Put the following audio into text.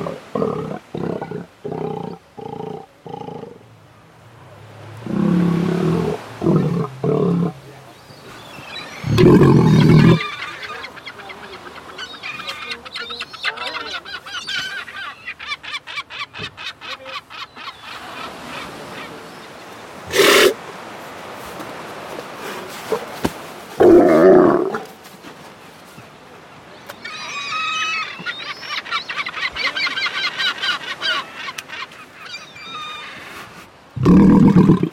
you Thank.